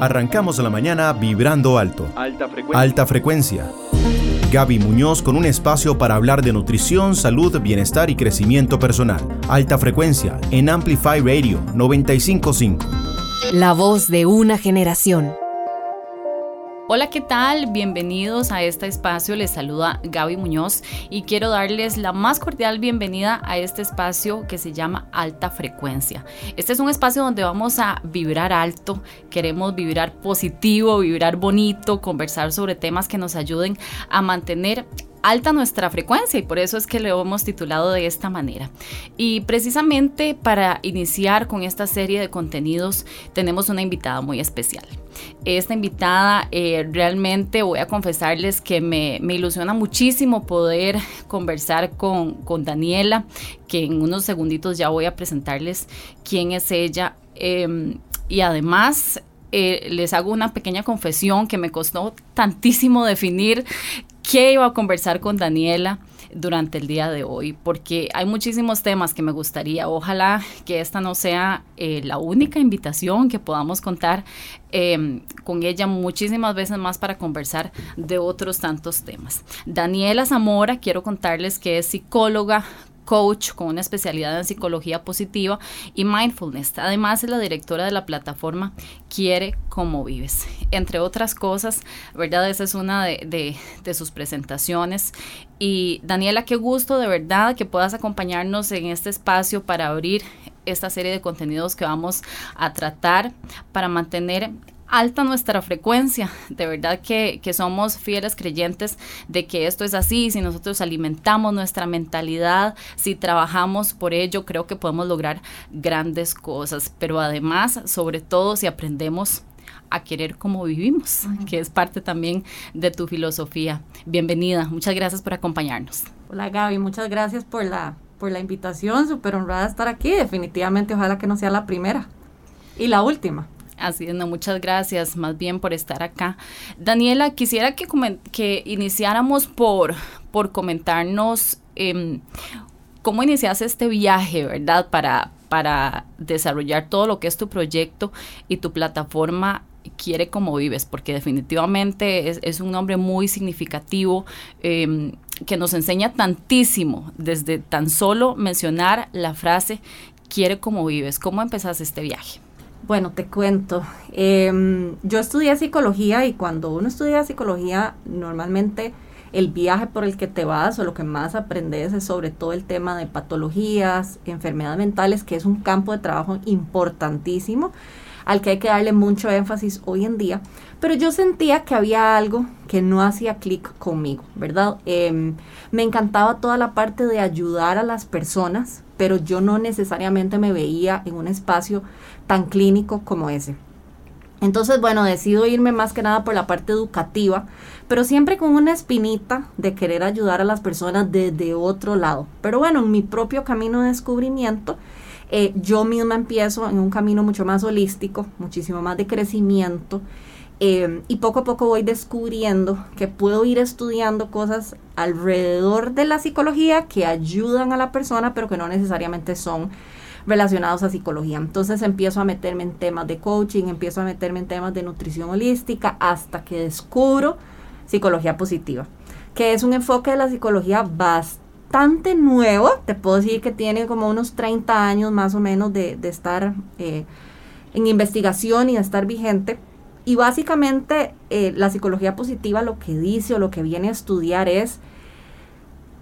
Arrancamos la mañana vibrando alto. Alta frecuencia. Alta frecuencia. Gaby Muñoz con un espacio para hablar de nutrición, salud, bienestar y crecimiento personal. Alta frecuencia en Amplify Radio 955. La voz de una generación. Hola, ¿qué tal? Bienvenidos a este espacio. Les saluda Gaby Muñoz y quiero darles la más cordial bienvenida a este espacio que se llama Alta Frecuencia. Este es un espacio donde vamos a vibrar alto, queremos vibrar positivo, vibrar bonito, conversar sobre temas que nos ayuden a mantener alta nuestra frecuencia y por eso es que lo hemos titulado de esta manera. Y precisamente para iniciar con esta serie de contenidos tenemos una invitada muy especial. Esta invitada eh, realmente voy a confesarles que me, ilusiona muchísimo poder conversar con, con, Daniela, que en unos segunditos ya voy a presentarles quién es ella. Em, y además eh, les hago una pequeña confesión que me costó tantísimo definir qué iba a conversar con Daniela durante el día de hoy, porque hay muchísimos temas que me gustaría. Ojalá que esta no sea eh, la única invitación que podamos contar em, con ella muchísimas veces más para conversar de otros tantos temas. Daniela Zamora, quiero contarles que es psicóloga, coach con una especialidad en psicología positiva y mindfulness. Además es la directora de la plataforma Quiere como vives. Entre otras cosas, ¿verdad? Esa es una de, de sus presentaciones. Y Daniela, qué gusto de verdad que puedas acompañarnos en este espacio para abrir esta serie de contenidos que vamos a tratar para mantener alta nuestra frecuencia. De verdad que, somos fieles creyentes de que esto es así. Si nosotros alimentamos nuestra mentalidad, si trabajamos por ello, creo que podemos lograr grandes cosas. Pero además, sobre todo, si aprendemos a querer como vivimos, que es parte también de tu filosofía. Bienvenida, muchas gracias por acompañarnos. Hola Gaby, muchas gracias por la, por la invitación, súper honrada de estar aquí. Definitivamente, ojalá que no sea la primera y la última. Así es, no, muchas gracias más bien por estar acá. Daniela, quisiera que, que iniciáramos por, por comentarnos em, cómo iniciaste este viaje, ¿verdad? Para, para desarrollar todo lo que es tu proyecto y tu plataforma Quiere como vives, porque definitivamente es, un nombre muy significativo em, que nos enseña tantísimo desde tan solo mencionar la frase Quiere como vives. ¿Cómo empezaste este viaje? Bueno, te cuento. Em, yo estudié psicología y cuando uno estudia psicología, normalmente el viaje por el que te vas o lo que más aprendes es sobre todo el tema de patologías, enfermedades mentales, que es un campo de trabajo importantísimo al que hay que darle mucho énfasis hoy en día. Pero yo sentía que había algo que no hacía clic conmigo, ¿verdad? Em, me encantaba toda la parte de ayudar a las personas, pero yo no necesariamente me veía en un espacio tan clínico como ese. Entonces, bueno, decido irme más que nada por la parte educativa, pero siempre con una espinita de querer ayudar a las personas desde otro lado. Pero bueno, en mi propio camino de descubrimiento, eh, yo misma empiezo en un camino mucho más holístico, muchísimo más de crecimiento. Eh, y poco a poco voy descubriendo que puedo ir estudiando cosas alrededor de la psicología que ayudan a la persona, pero que no necesariamente son relacionados a psicología. Entonces empiezo a meterme en temas de coaching, empiezo a meterme en temas de nutrición holística hasta que descubro psicología positiva, que es un enfoque de la psicología bastante nuevo. Te puedo decir que tiene como unos 30 años más o menos de, estar eh, en investigación y de estar vigente. Y básicamente eh, la psicología positiva lo que dice o lo que viene a estudiar es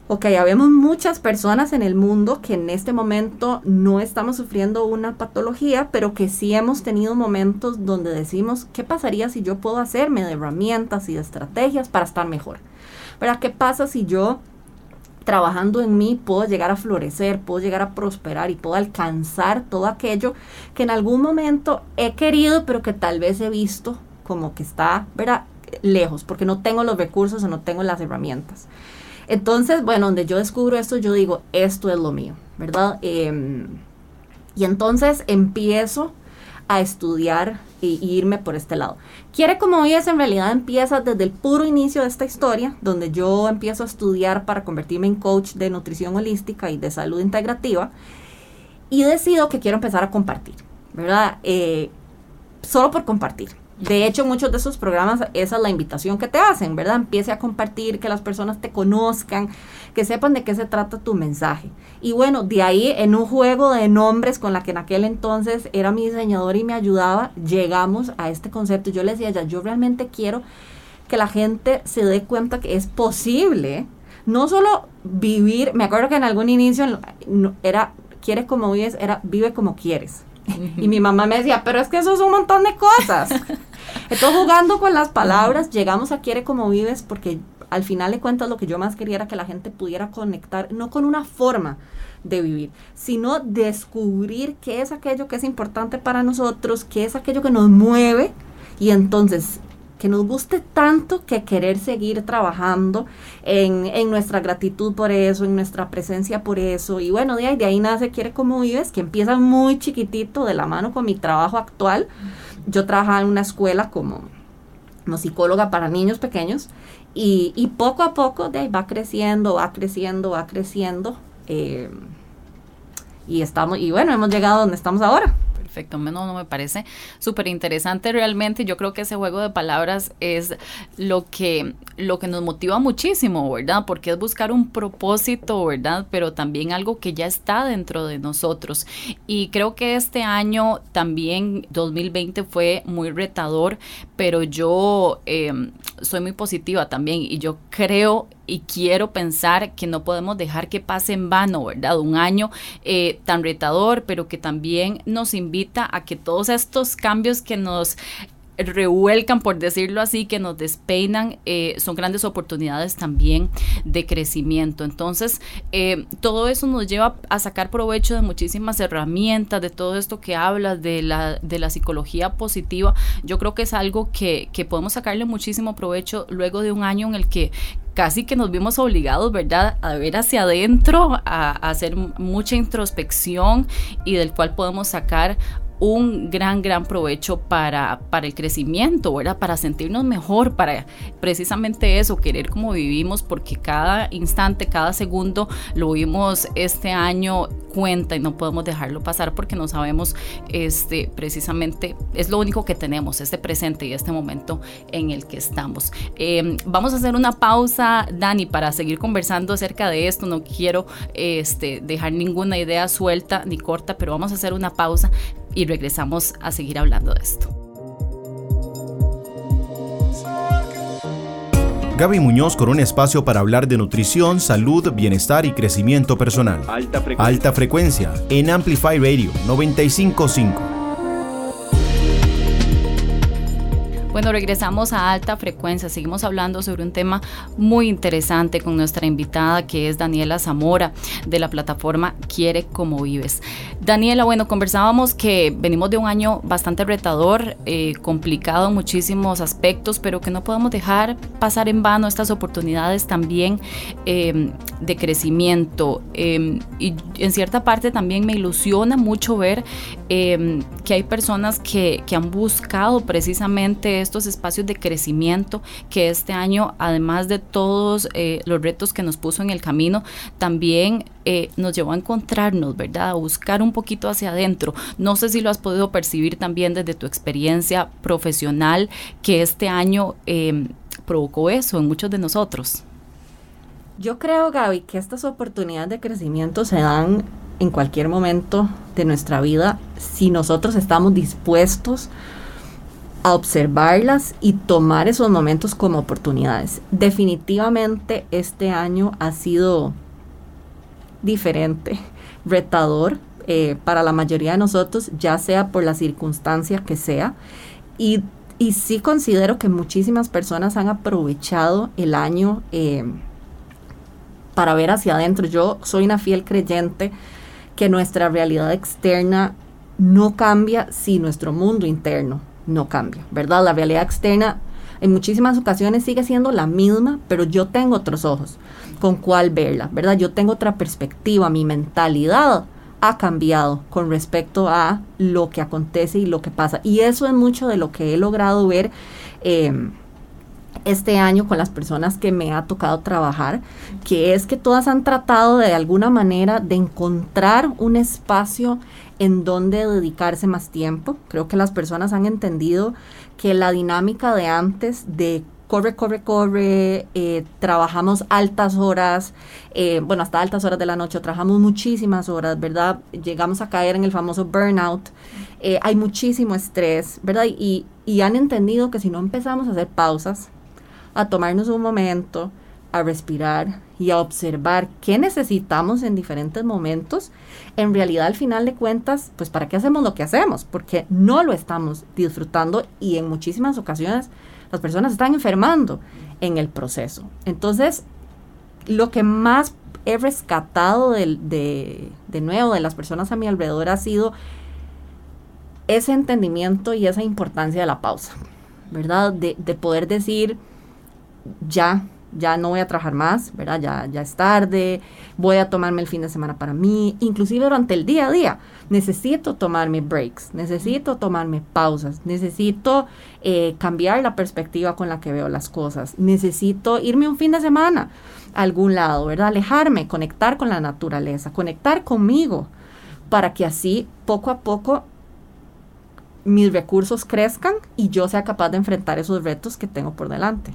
Ok, habemos muchas personas en el mundo que en este momento no estamos sufriendo una patología, pero que sí hemos tenido momentos donde decimos, ¿qué pasaría si yo puedo hacerme de herramientas y de estrategias para estar mejor? ¿Verdad? ¿Qué pasa si yo trabajando en mí puedo llegar a florecer, puedo llegar a prosperar y puedo alcanzar todo aquello que en algún momento he querido, pero que tal vez he visto como que está, ¿verdad? Lejos, porque no tengo los recursos o no tengo las herramientas. Entonces, bueno, donde yo descubro esto, yo digo, esto es lo mío, ¿verdad? Em, y entonces empiezo a estudiar e irme por este lado. Quiere como oyes, en realidad empieza desde el puro inicio de esta historia, donde yo empiezo a estudiar para convertirme en coach de nutrición holística y de salud integrativa, y decido que quiero empezar a compartir, ¿verdad? Eh, solo por compartir. De hecho, muchos de esos programas, esa es la invitación que te hacen, ¿verdad? Empiece a compartir, que las personas te conozcan, que sepan de qué se trata tu mensaje. Y bueno, de ahí, en un juego de nombres con la que en aquel entonces era mi diseñador y me ayudaba, llegamos a este concepto. Yo le decía, ya, yo realmente quiero que la gente se dé cuenta que es posible no solo vivir, me acuerdo que en algún inicio era, quieres como vives, era vive como quieres. Y mi mamá me decía, pero es que eso es un montón de cosas. Entonces, jugando con las palabras, llegamos a Quiere como vives porque al final de cuentas lo que yo más quería era que la gente pudiera conectar, no con una forma de vivir, sino descubrir qué es aquello que es importante para nosotros, qué es aquello que nos mueve y entonces que nos guste tanto que querer seguir trabajando en, nuestra gratitud por eso, en nuestra presencia por eso. Y bueno, de ahí, de ahí nace Quiere como vives, que empieza muy chiquitito de la mano con mi trabajo actual. Yo trabajaba en una escuela como, como psicóloga para niños pequeños y, poco a poco de ahí va creciendo, va creciendo, va creciendo. Eh, y estamos, y bueno, hemos llegado a donde estamos ahora perfecto. No, no me parece súper interesante realmente. Yo creo que ese juego de palabras es lo que, lo que nos motiva muchísimo, ¿verdad? Porque es buscar un propósito, ¿verdad? Pero también algo que ya está dentro de nosotros. Y creo que este año también, 2020, fue muy retador, pero yo em, soy muy positiva también y yo creo y quiero pensar que no podemos dejar que pase en vano, ¿verdad? Un año eh, tan retador, pero que también nos invita a que todos estos cambios que nos revuelcan, por decirlo así, que nos despeinan, eh, son grandes oportunidades también de crecimiento. Entonces, eh, todo eso nos lleva a sacar provecho de muchísimas herramientas, de todo esto que hablas, de la, de la psicología positiva. Yo creo que es algo que, que podemos sacarle muchísimo provecho luego de un año en el que casi que nos vimos obligados, ¿verdad?, a ver hacia adentro, a, a, hacer mucha introspección y del cual podemos sacar un gran, gran provecho para, para el crecimiento, ¿verdad? Para sentirnos mejor, para precisamente eso, querer como vivimos, porque cada instante, cada segundo lo vimos este año cuenta y no podemos dejarlo pasar porque no sabemos, este, precisamente, es lo único que tenemos, este presente y este momento en el que estamos. Em, vamos a hacer una pausa, Dani, para seguir conversando acerca de esto. No quiero este, dejar ninguna idea suelta ni corta, pero vamos a hacer una pausa y regresamos a seguir hablando de esto. Gaby Muñoz con un espacio para hablar de nutrición, salud, bienestar y crecimiento personal. Alta frecuencia, Alta frecuencia en Amplify Radio 955. Bueno, regresamos a alta frecuencia. Seguimos hablando sobre un tema muy interesante con nuestra invitada que es Daniela Zamora de la plataforma Quiere como vives. Daniela, bueno, conversábamos que venimos de un año bastante retador, eh, complicado en muchísimos aspectos, pero que no podemos dejar pasar en vano estas oportunidades también em, de crecimiento. Em, y en cierta parte también me ilusiona mucho ver em, que hay personas que, que han buscado precisamente estos espacios de crecimiento que este año, además de todos eh, los retos que nos puso en el camino, también eh, nos llevó a encontrarnos, ¿verdad? A buscar un poquito hacia adentro. No sé si lo has podido percibir también desde tu experiencia profesional, que este año em, provocó eso en muchos de nosotros. Yo creo, Gaby, que estas oportunidades de crecimiento se dan en cualquier momento de nuestra vida si nosotros estamos dispuestos observarlas y tomar esos momentos como oportunidades. Definitivamente este año ha sido diferente, retador eh, para la mayoría de nosotros, ya sea por la circunstancia que sea. Y, y sí considero que muchísimas personas han aprovechado el año eh, para ver hacia adentro. Yo soy una fiel creyente que nuestra realidad externa no cambia si nuestro mundo interno no cambia, ¿verdad? La realidad externa en muchísimas ocasiones sigue siendo la misma, pero yo tengo otros ojos con cuál verla, ¿verdad? Yo tengo otra perspectiva, mi mentalidad ha cambiado con respecto a lo que acontece y lo que pasa. Y eso es mucho de lo que he logrado ver. Em, este año con las personas que me ha tocado trabajar, que es que todas han tratado de alguna manera de encontrar un espacio en dónde dedicarse más tiempo. Creo que las personas han entendido que la dinámica de antes de corre, corre, corre, eh, trabajamos altas horas, eh, bueno, hasta altas horas de la noche, trabajamos muchísimas horas, ¿verdad? Llegamos a caer en el famoso burnout, eh, hay muchísimo estrés, ¿verdad? Y, y han entendido que si no empezamos a hacer pausas, a tomarnos un momento, a respirar y a observar qué necesitamos en diferentes momentos, en realidad al final de cuentas, pues para qué hacemos lo que hacemos, porque no lo estamos disfrutando y en muchísimas ocasiones las personas están enfermando en el proceso. Entonces, lo que más he rescatado de, de, nuevo de las personas a mi alrededor ha sido ese entendimiento y esa importancia de la pausa, ¿verdad? De poder decir, ya, ya no voy a trabajar más, ¿verdad? Ya, ya es tarde, voy a tomarme el fin de semana para mí, inclusive durante el día a día. Necesito tomarme breaks, necesito tomarme pausas, necesito eh, cambiar la perspectiva con la que veo las cosas, necesito irme un fin de semana a algún lado, ¿verdad? Alejarme, conectar con la naturaleza, conectar conmigo, para que así poco a poco mis recursos crezcan y yo sea capaz de enfrentar esos retos que tengo por delante.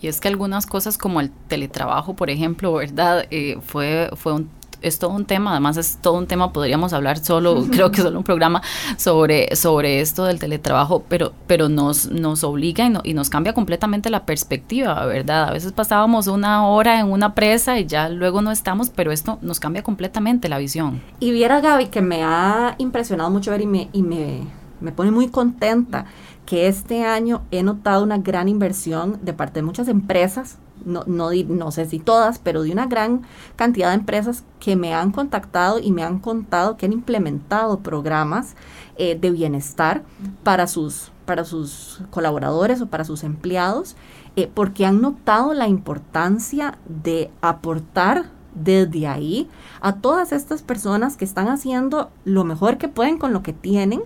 Y es que algunas cosas como el teletrabajo, por ejemplo, ¿verdad? Eh, fue, fue un es todo un tema, además es todo un tema, podríamos hablar solo, creo que solo un programa sobre, sobre esto del teletrabajo, pero, pero nos, nos obliga y, y, nos cambia completamente la perspectiva, ¿verdad? A veces pasábamos una hora en una presa y ya luego no estamos, pero esto nos cambia completamente la visión. Y viera Gaby que me ha impresionado mucho ver y me, y me, me pone muy contenta que este año he notado una gran inversión de parte de muchas empresas, no, no, no, sé si todas, pero de una gran cantidad de empresas que me han contactado y me han contado que han implementado programas eh, de bienestar para sus, para sus colaboradores o para sus empleados, eh, porque han notado la importancia de aportar desde ahí a todas estas personas que están haciendo lo mejor que pueden con lo que tienen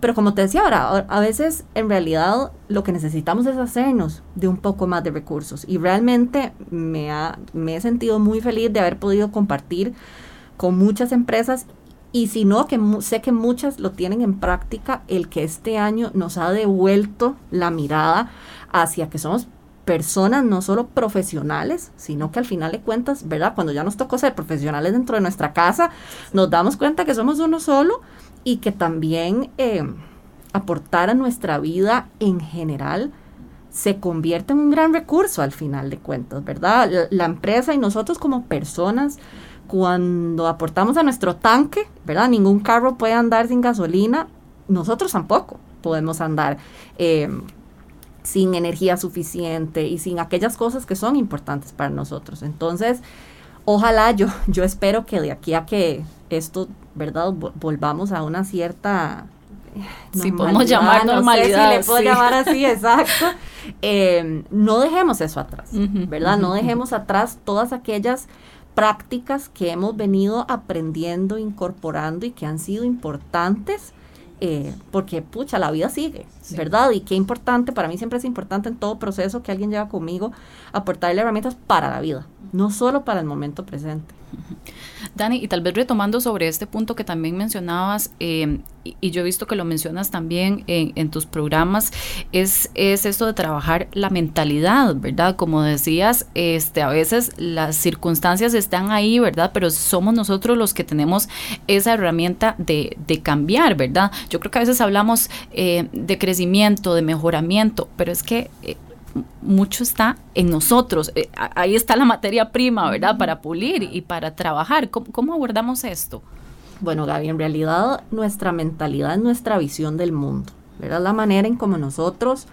pero como te decía ahora, a veces en realidad lo que necesitamos es hacernos de un poco más de recursos. Y realmente me, ha, me he sentido muy feliz de haber podido compartir con muchas empresas y si no, que sé que muchas lo tienen en práctica, el que este año nos ha devuelto la mirada hacia que somos personas no solo profesionales, sino que al final de cuentas, ¿verdad? Cuando ya nos tocó ser profesionales dentro de nuestra casa, nos damos cuenta que somos uno solo y que también eh, aportar a nuestra vida en general se convierte en un gran recurso al final de cuentas, ¿verdad? La, empresa y nosotros como personas, cuando aportamos a nuestro tanque, ¿verdad? Ningún carro puede andar sin gasolina, nosotros tampoco podemos andar eh, sin energía suficiente y sin aquellas cosas que son importantes para nosotros. Entonces, ojalá yo, yo espero que de aquí a que esto, ¿verdad? Volvamos a una cierta... Si podemos llamar normalidad. si le puedo llamar así, exacto. Em, no dejemos eso atrás, ¿verdad? no dejemos atrás todas aquellas prácticas que hemos venido aprendiendo, incorporando y que han sido importantes eh, porque pucha, la vida sigue, ¿verdad? Y qué importante, para mí siempre es importante en todo proceso que alguien lleva conmigo aportarle herramientas para la vida, no solo para el momento presente. Dani, y tal vez retomando sobre este punto que también mencionabas, eh, y, yo he visto que lo mencionas también en, tus programas, es, es esto de trabajar la mentalidad, ¿verdad? Como decías, este, a veces las circunstancias están ahí, ¿verdad? Pero somos nosotros los que tenemos esa herramienta de, de cambiar, ¿verdad? Yo creo que a veces hablamos eh, de crecimiento, de mejoramiento, pero es que... Eh, mucho está en nosotros. Eh, ahí está la materia prima, ¿verdad? Para pulir y para trabajar. ¿Cómo, abordamos esto? Bueno, Gaby, en realidad nuestra mentalidad es nuestra visión del mundo, ¿verdad? La manera en como nosotros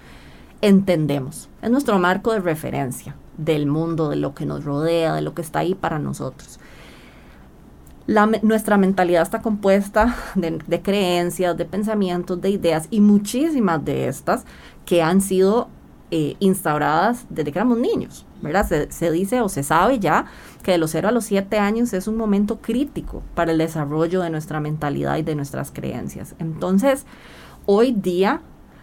entendemos. Es nuestro marco de referencia del mundo, de lo que nos rodea, de lo que está ahí para nosotros. nuestra mentalidad está compuesta de, de, creencias, de pensamientos, de ideas y muchísimas de estas que han sido eh, instauradas desde que éramos niños, ¿verdad? Se, dice o se sabe ya que de los 0 a los 7 años es un momento crítico para el desarrollo de nuestra mentalidad y de nuestras creencias. Entonces, hoy día,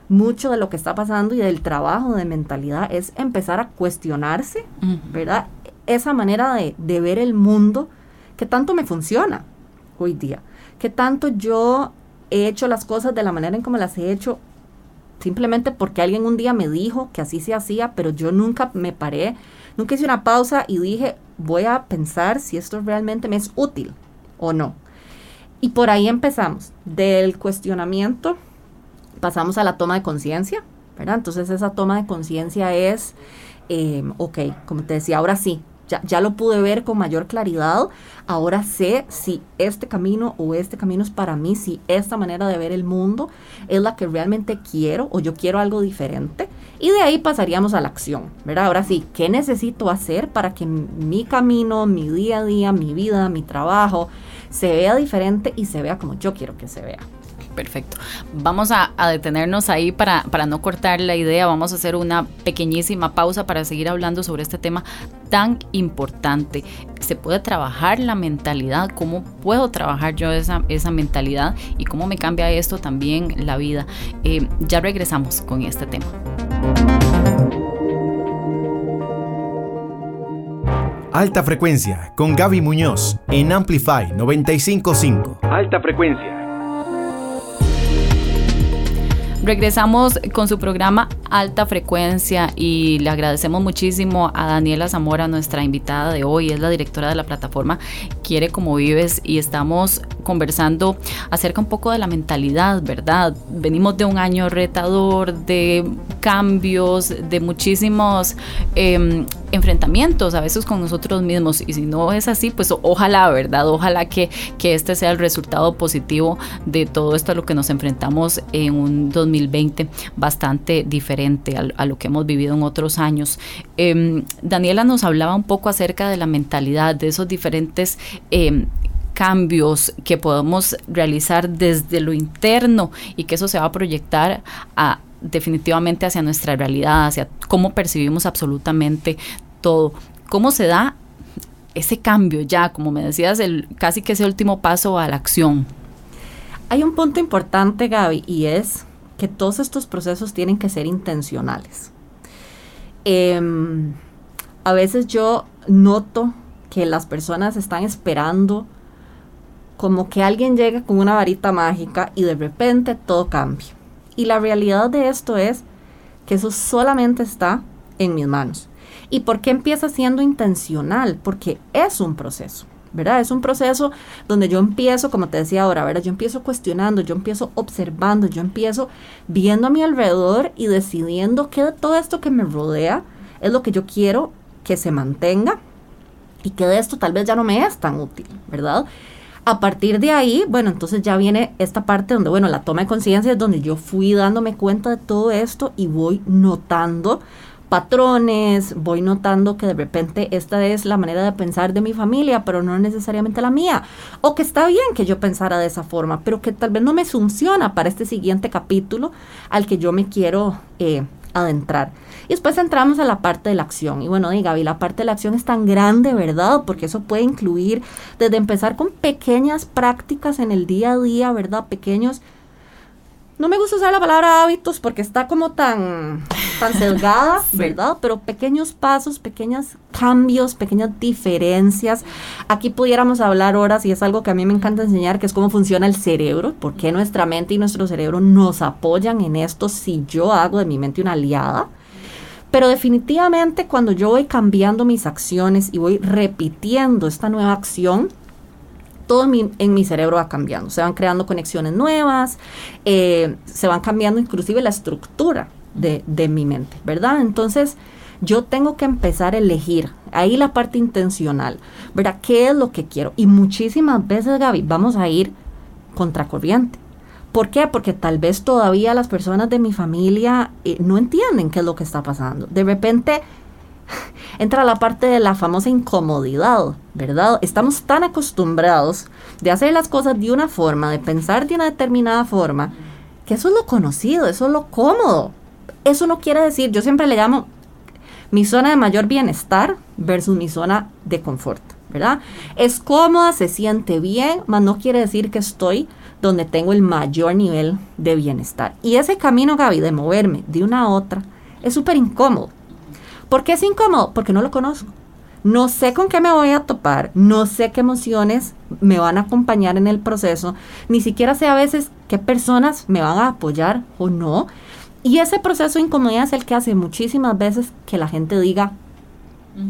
mucho de lo que está pasando y del trabajo de mentalidad es empezar a cuestionarse, ¿verdad? Esa manera de, de ver el mundo que tanto me funciona hoy día qué tanto yo he hecho las cosas de la manera en como las he hecho simplemente porque alguien un día me dijo que así se hacía, pero yo nunca me paré, nunca hice una pausa y dije, voy a pensar si esto realmente me es útil o no. Y por ahí empezamos, del cuestionamiento pasamos a la toma de conciencia, ¿verdad? Entonces esa toma de conciencia es, eh, ok, como te decía, ahora sí, ya, lo pude ver con mayor claridad, ahora sé si este camino o este camino es para mí, si esta manera de ver el mundo es la que realmente quiero o yo quiero algo diferente. Y de ahí pasaríamos a la acción, ¿verdad? Ahora sí, ¿qué necesito hacer para que mi camino, mi día a día, mi vida, mi trabajo se vea diferente y se vea como yo quiero que se vea? Perfecto. Vamos a, detenernos ahí para, para, no cortar la idea. Vamos a hacer una pequeñísima pausa para seguir hablando sobre este tema tan importante. ¿Se puede trabajar la mentalidad? ¿Cómo puedo trabajar yo esa, esa mentalidad? ¿Y cómo me cambia esto también la vida? Eh, ya regresamos con este tema. Alta frecuencia con Gaby Muñoz en Amplify 955. Alta frecuencia. Regresamos con su programa Alta Frecuencia y le agradecemos muchísimo a Daniela Zamora, nuestra invitada de hoy, es la directora de la plataforma Quiere como vives y estamos conversando acerca un poco de la mentalidad, ¿verdad? Venimos de un año retador, de cambios, de muchísimos em, enfrentamientos a veces con nosotros mismos y si no es así, pues ojalá, ¿verdad? Ojalá que, que este sea el resultado positivo de todo esto a lo que nos enfrentamos en un 2020 bastante diferente a, lo que hemos vivido en otros años. Em, Daniela nos hablaba un poco acerca de la mentalidad, de esos diferentes em, cambios que podemos realizar desde lo interno y que eso se va a proyectar a, definitivamente hacia nuestra realidad, hacia cómo percibimos absolutamente todo. ¿Cómo se da ese cambio ya, como me decías, el, casi que ese último paso a la acción? Hay un punto importante, Gaby, y es que todos estos procesos tienen que ser intencionales. Em, a veces yo noto que las personas están esperando como que alguien llegue con una varita mágica y de repente todo cambia. Y la realidad de esto es que eso solamente está en mis manos. ¿Y por qué empieza siendo intencional? Porque es un proceso. ¿verdad? Es un proceso donde yo empiezo, como te decía ahora, ¿verdad? Yo empiezo cuestionando, yo empiezo observando, yo empiezo viendo a mi alrededor y decidiendo qué de todo esto que me rodea es lo que yo quiero que se mantenga y que de esto tal vez ya no me es tan útil, ¿verdad? A partir de ahí, bueno, entonces ya viene esta parte donde, bueno, la toma de conciencia es donde yo fui dándome cuenta de todo esto y voy notando patrones, voy notando que de repente esta es la manera de pensar de mi familia, pero no necesariamente la mía. O que está bien que yo pensara de esa forma, pero que tal vez no me funciona para este siguiente capítulo al que yo me quiero eh, adentrar. Y después entramos a la parte de la acción. Y bueno, diga, Gaby, la parte de la acción es tan grande, ¿verdad? Porque eso puede incluir desde empezar con pequeñas prácticas en el día a día, ¿verdad? Pequeños no me gusta usar la palabra hábitos porque está como tan, tan sesgada, ¿verdad? Pero pequeños pasos, pequeños cambios, pequeñas diferencias. Aquí pudiéramos hablar horas y es algo que a mí me encanta enseñar, que es cómo funciona el cerebro, por qué nuestra mente y nuestro cerebro nos apoyan en esto si yo hago de mi mente una aliada. Pero definitivamente cuando yo voy cambiando mis acciones y voy repitiendo esta nueva acción, todo en mi, cerebro va cambiando, se van creando conexiones nuevas, eh, se van cambiando inclusive la estructura de, de, mi mente, ¿verdad? Entonces yo tengo que empezar a elegir, ahí la parte intencional, ¿verdad? ¿Qué es lo que quiero? Y muchísimas veces, Gaby, vamos a ir contracorriente. ¿Por qué? Porque tal vez todavía las personas de mi familia eh, no entienden qué es lo que está pasando. De repente entra la parte de la famosa incomodidad, ¿verdad? Estamos tan acostumbrados de hacer las cosas de una forma, de pensar de una determinada forma, que eso es lo conocido, eso es lo cómodo. Eso no quiere decir, yo siempre le llamo mi zona de mayor bienestar versus mi zona de confort, ¿verdad? Es cómoda, se siente bien, mas no quiere decir que estoy donde tengo el mayor nivel de bienestar. Y ese camino, Gaby, de moverme de una a otra, es súper incómodo. ¿Por qué es incómodo? Porque no lo conozco. no sé con qué me voy a topar, no sé qué emociones me van a acompañar en el proceso, ni siquiera sé a veces qué personas me van a apoyar o no. Y ese proceso de incomodidad es el que hace muchísimas veces que la gente diga,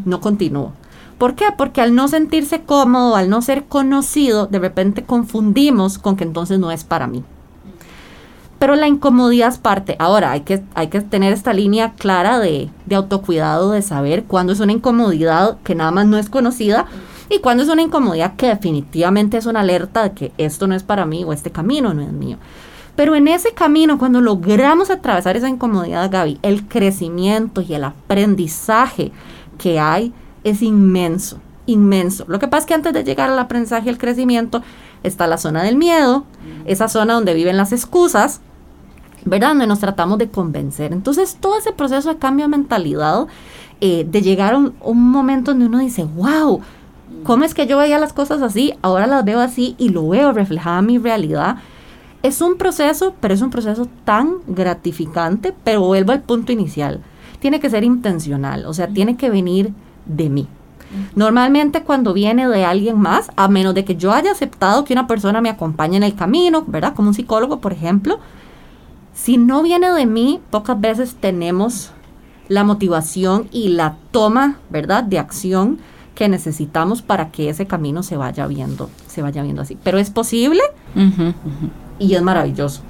no continúo. ¿Por qué? Porque al no sentirse cómodo, al no ser conocido, de repente confundimos con que entonces no es para mí. Pero la incomodidad es parte. Ahora, hay que, hay que tener esta línea clara de, de autocuidado, de saber cuándo es una incomodidad que nada más no es conocida y cuándo es una incomodidad que definitivamente es una alerta de que esto no es para mí o este camino no es mío. Pero en ese camino, cuando logramos atravesar esa incomodidad, Gaby, el crecimiento y el aprendizaje que hay es inmenso, inmenso. Lo que pasa es que antes de llegar al aprendizaje y el crecimiento está la zona del miedo, esa zona donde viven las excusas, ¿verdad? Donde nos tratamos de convencer. Entonces, todo ese proceso de cambio de mentalidad, eh, de llegar a un, un, momento donde uno dice, wow, ¿cómo es que yo veía las cosas así? Ahora las veo así y lo veo reflejada en mi realidad. Es un proceso, pero es un proceso tan gratificante, pero vuelvo al punto inicial. Tiene que ser intencional, o sea, tiene que venir de mí. Normalmente cuando viene de alguien más, a menos de que yo haya aceptado que una persona me acompañe en el camino, ¿verdad? Como un psicólogo, por ejemplo, si no viene de mí, pocas veces tenemos la motivación y la toma, ¿verdad?, de acción que necesitamos para que ese camino se vaya viendo, se vaya viendo así. Pero es posible y es maravilloso.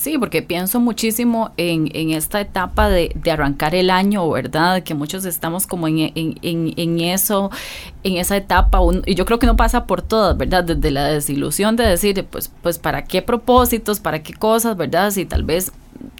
Sí, porque pienso muchísimo en, en esta etapa de, de, arrancar el año, ¿verdad? Que muchos estamos como en, en, en eso, en esa etapa, y yo creo que no pasa por todas, ¿verdad? Desde la desilusión de decir, pues, pues, ¿para qué propósitos? ¿Para qué cosas, ¿verdad? Si tal vez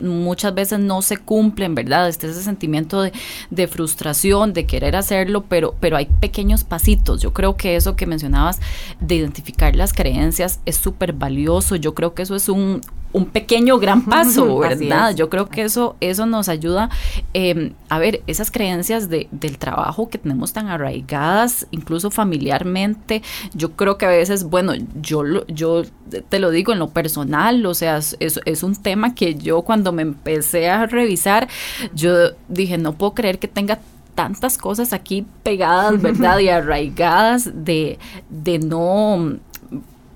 muchas veces no se cumplen, ¿verdad? Este ese sentimiento de, de, frustración, de querer hacerlo, pero, pero hay pequeños pasitos. Yo creo que eso que mencionabas de identificar las creencias es súper valioso. Yo creo que eso es un, un pequeño gran paso, ¿verdad? Yo creo que eso, eso nos ayuda eh, a ver esas creencias de, del trabajo que tenemos tan arraigadas, incluso familiarmente. Yo creo que a veces, bueno, yo, yo te lo digo en lo personal, o sea, es, es un tema que yo cuando me empecé a revisar, yo dije, no puedo creer que tenga tantas cosas aquí pegadas, ¿verdad? Y arraigadas de, de no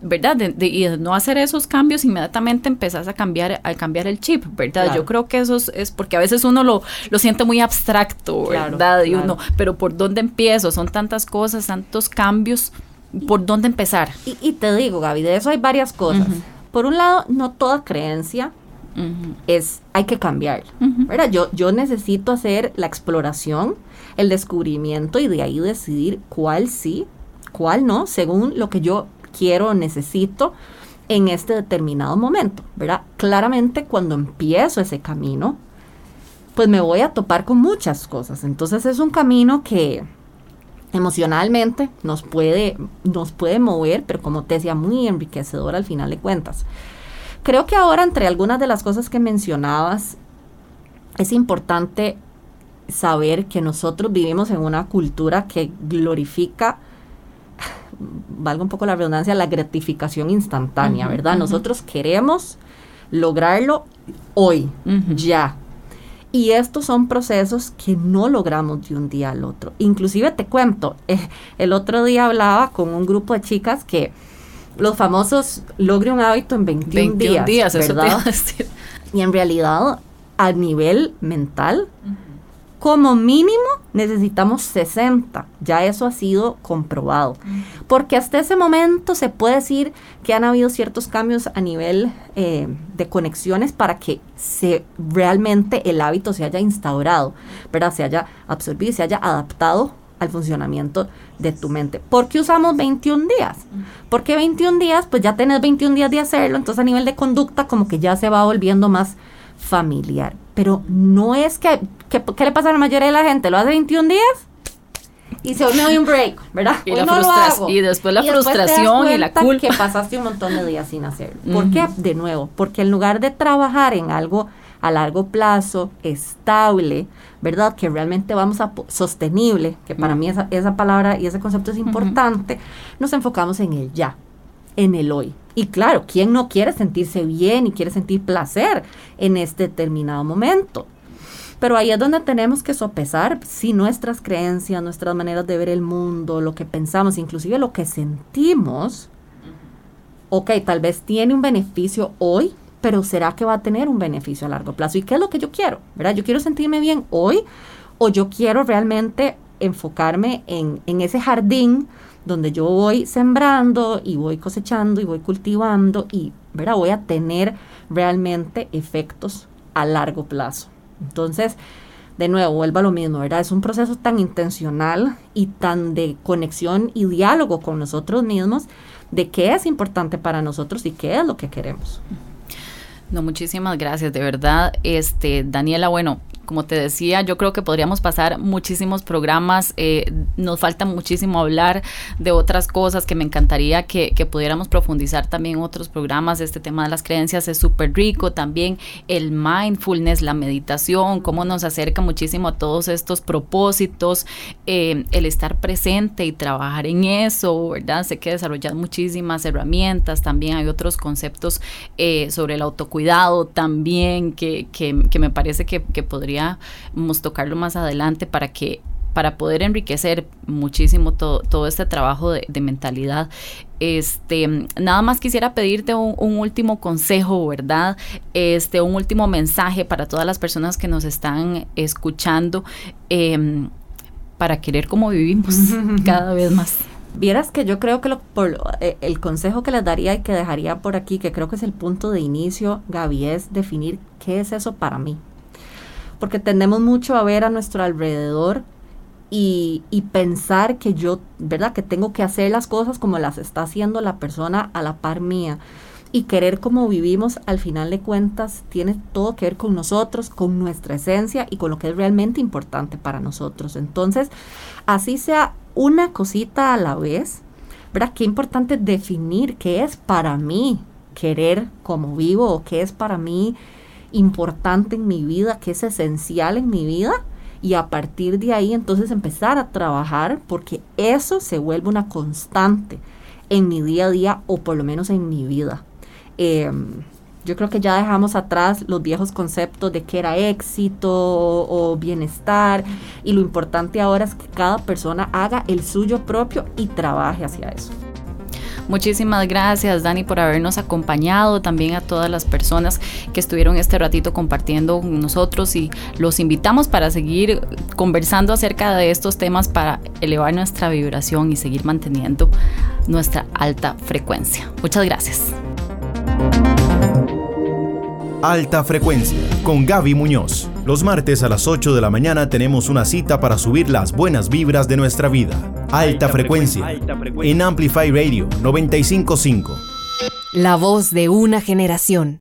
¿verdad? De, y no hacer esos cambios, inmediatamente empezás a cambiar, a cambiar el chip, ¿verdad? Yo creo que eso es, porque a veces uno lo, lo siente muy abstracto, ¿verdad? y uno, pero ¿por dónde empiezo? Son tantas cosas, tantos cambios, ¿por dónde empezar? Y, te digo, Gaby, de eso hay varias cosas. Por un lado, no toda creencia es, hay que cambiar, ¿verdad? Yo, yo necesito hacer la exploración, el descubrimiento y de ahí decidir cuál sí, cuál no, según lo que yo quiero, necesito en este determinado momento, ¿verdad? Claramente cuando empiezo ese camino, pues me voy a topar con muchas cosas. Entonces es un camino que emocionalmente nos puede, nos puede mover, pero como te decía, muy enriquecedor al final de cuentas. Creo que ahora entre algunas de las cosas que mencionabas, es importante saber que nosotros vivimos en una cultura que glorifica valga un poco la redundancia, la gratificación instantánea, ¿verdad? Nosotros queremos lograrlo hoy, ya. Y estos son procesos que no logramos de un día al otro. Inclusive te cuento, eh, el otro día hablaba con un grupo de chicas que los famosos logre un hábito en 21, 21 días, ¿verdad? Y en realidad, a nivel mental, como mínimo necesitamos 60. Ya eso ha sido comprobado. Porque hasta ese momento se puede decir que han habido ciertos cambios a nivel eh, de conexiones para que se, realmente el hábito se haya instaurado, ¿verdad? Se haya absorbido y se haya adaptado al funcionamiento de tu mente. ¿Por qué usamos 21 días? Porque 21 días, pues ya tenés 21 días de hacerlo, entonces a nivel de conducta como que ya se va volviendo más familiar. Pero no es que, ¿qué le pasa a la mayoría de la gente? ¿Lo hace 21 días? Y se me un break, ¿verdad? Y, y después la frustración y la culpa. que pasaste un montón de días sin hacerlo. ¿Por qué? De nuevo, porque en lugar de trabajar en algo a largo plazo, estable, ¿verdad? Que realmente vamos a sostenible, que para mí esa, esa, palabra y ese concepto es importante, nos enfocamos en el ya, en el hoy. Y claro, ¿quién no quiere sentirse bien y quiere sentir placer en este determinado momento? Pero ahí es donde tenemos que sopesar si nuestras creencias, nuestras maneras de ver el mundo, lo que pensamos, inclusive lo que sentimos, ok, tal vez tiene un beneficio hoy, pero ¿será que va a tener un beneficio a largo plazo? ¿Y qué es lo que yo quiero? ¿Verdad? Yo quiero sentirme bien hoy o yo quiero realmente enfocarme en, en ese jardín donde yo voy sembrando y voy cosechando y voy cultivando y ¿verdad? voy a tener realmente efectos a largo plazo. Entonces, de nuevo, vuelvo a lo mismo, ¿verdad? Es un proceso tan intencional y tan de conexión y diálogo con nosotros mismos de qué es importante para nosotros y qué es lo que queremos. No, muchísimas gracias, de verdad. Este, Daniela, bueno, como te decía, yo creo que podríamos pasar muchísimos programas. Eh, nos falta muchísimo hablar de otras cosas que me encantaría que, pudiéramos profundizar también otros programas. Este tema de las creencias es súper rico. También el mindfulness, la meditación, cómo nos acerca muchísimo a todos estos propósitos, eh, el estar presente y trabajar en eso, ¿verdad? Sé que desarrollar muchísimas herramientas. También hay otros conceptos eh, sobre el autocuidado también que, que me parece que, que podría podríamos tocarlo más adelante para que para poder enriquecer muchísimo todo, este trabajo de, mentalidad. Este, nada más quisiera pedirte un, último consejo, ¿verdad? Este, un último mensaje para todas las personas que nos están escuchando em, para querer como vivimos cada vez más. Vieras que yo creo que lo, por, eh, el consejo que les daría y que dejaría por aquí, que creo que es el punto de inicio, Gaby, es definir qué es eso para mí porque tendemos mucho a ver a nuestro alrededor y, pensar que yo, ¿verdad? Que tengo que hacer las cosas como las está haciendo la persona a la par mía. Y querer como vivimos, al final de cuentas, tiene todo que ver con nosotros, con nuestra esencia y con lo que es realmente importante para nosotros. Entonces, así sea una cosita a la vez, ¿verdad? Qué importante definir qué es para mí querer como vivo o qué es para mí importante en mi vida, que es esencial en mi vida, y a partir de ahí entonces empezar a trabajar porque eso se vuelve una constante en mi día a día o por lo menos en mi vida. Em, yo creo que ya dejamos atrás los viejos conceptos de que era éxito o bienestar y lo importante ahora es que cada persona haga el suyo propio y trabaje hacia eso. Muchísimas gracias Dani por habernos acompañado, también a todas las personas que estuvieron este ratito compartiendo con nosotros y los invitamos para seguir conversando acerca de estos temas para elevar nuestra vibración y seguir manteniendo nuestra alta frecuencia. Muchas gracias. Alta Frecuencia con Gaby Muñoz. Los martes a las 8 de la mañana tenemos una cita para subir las buenas vibras de nuestra vida. Alta, frecuencia, en Amplify Radio 955. La voz de una generación.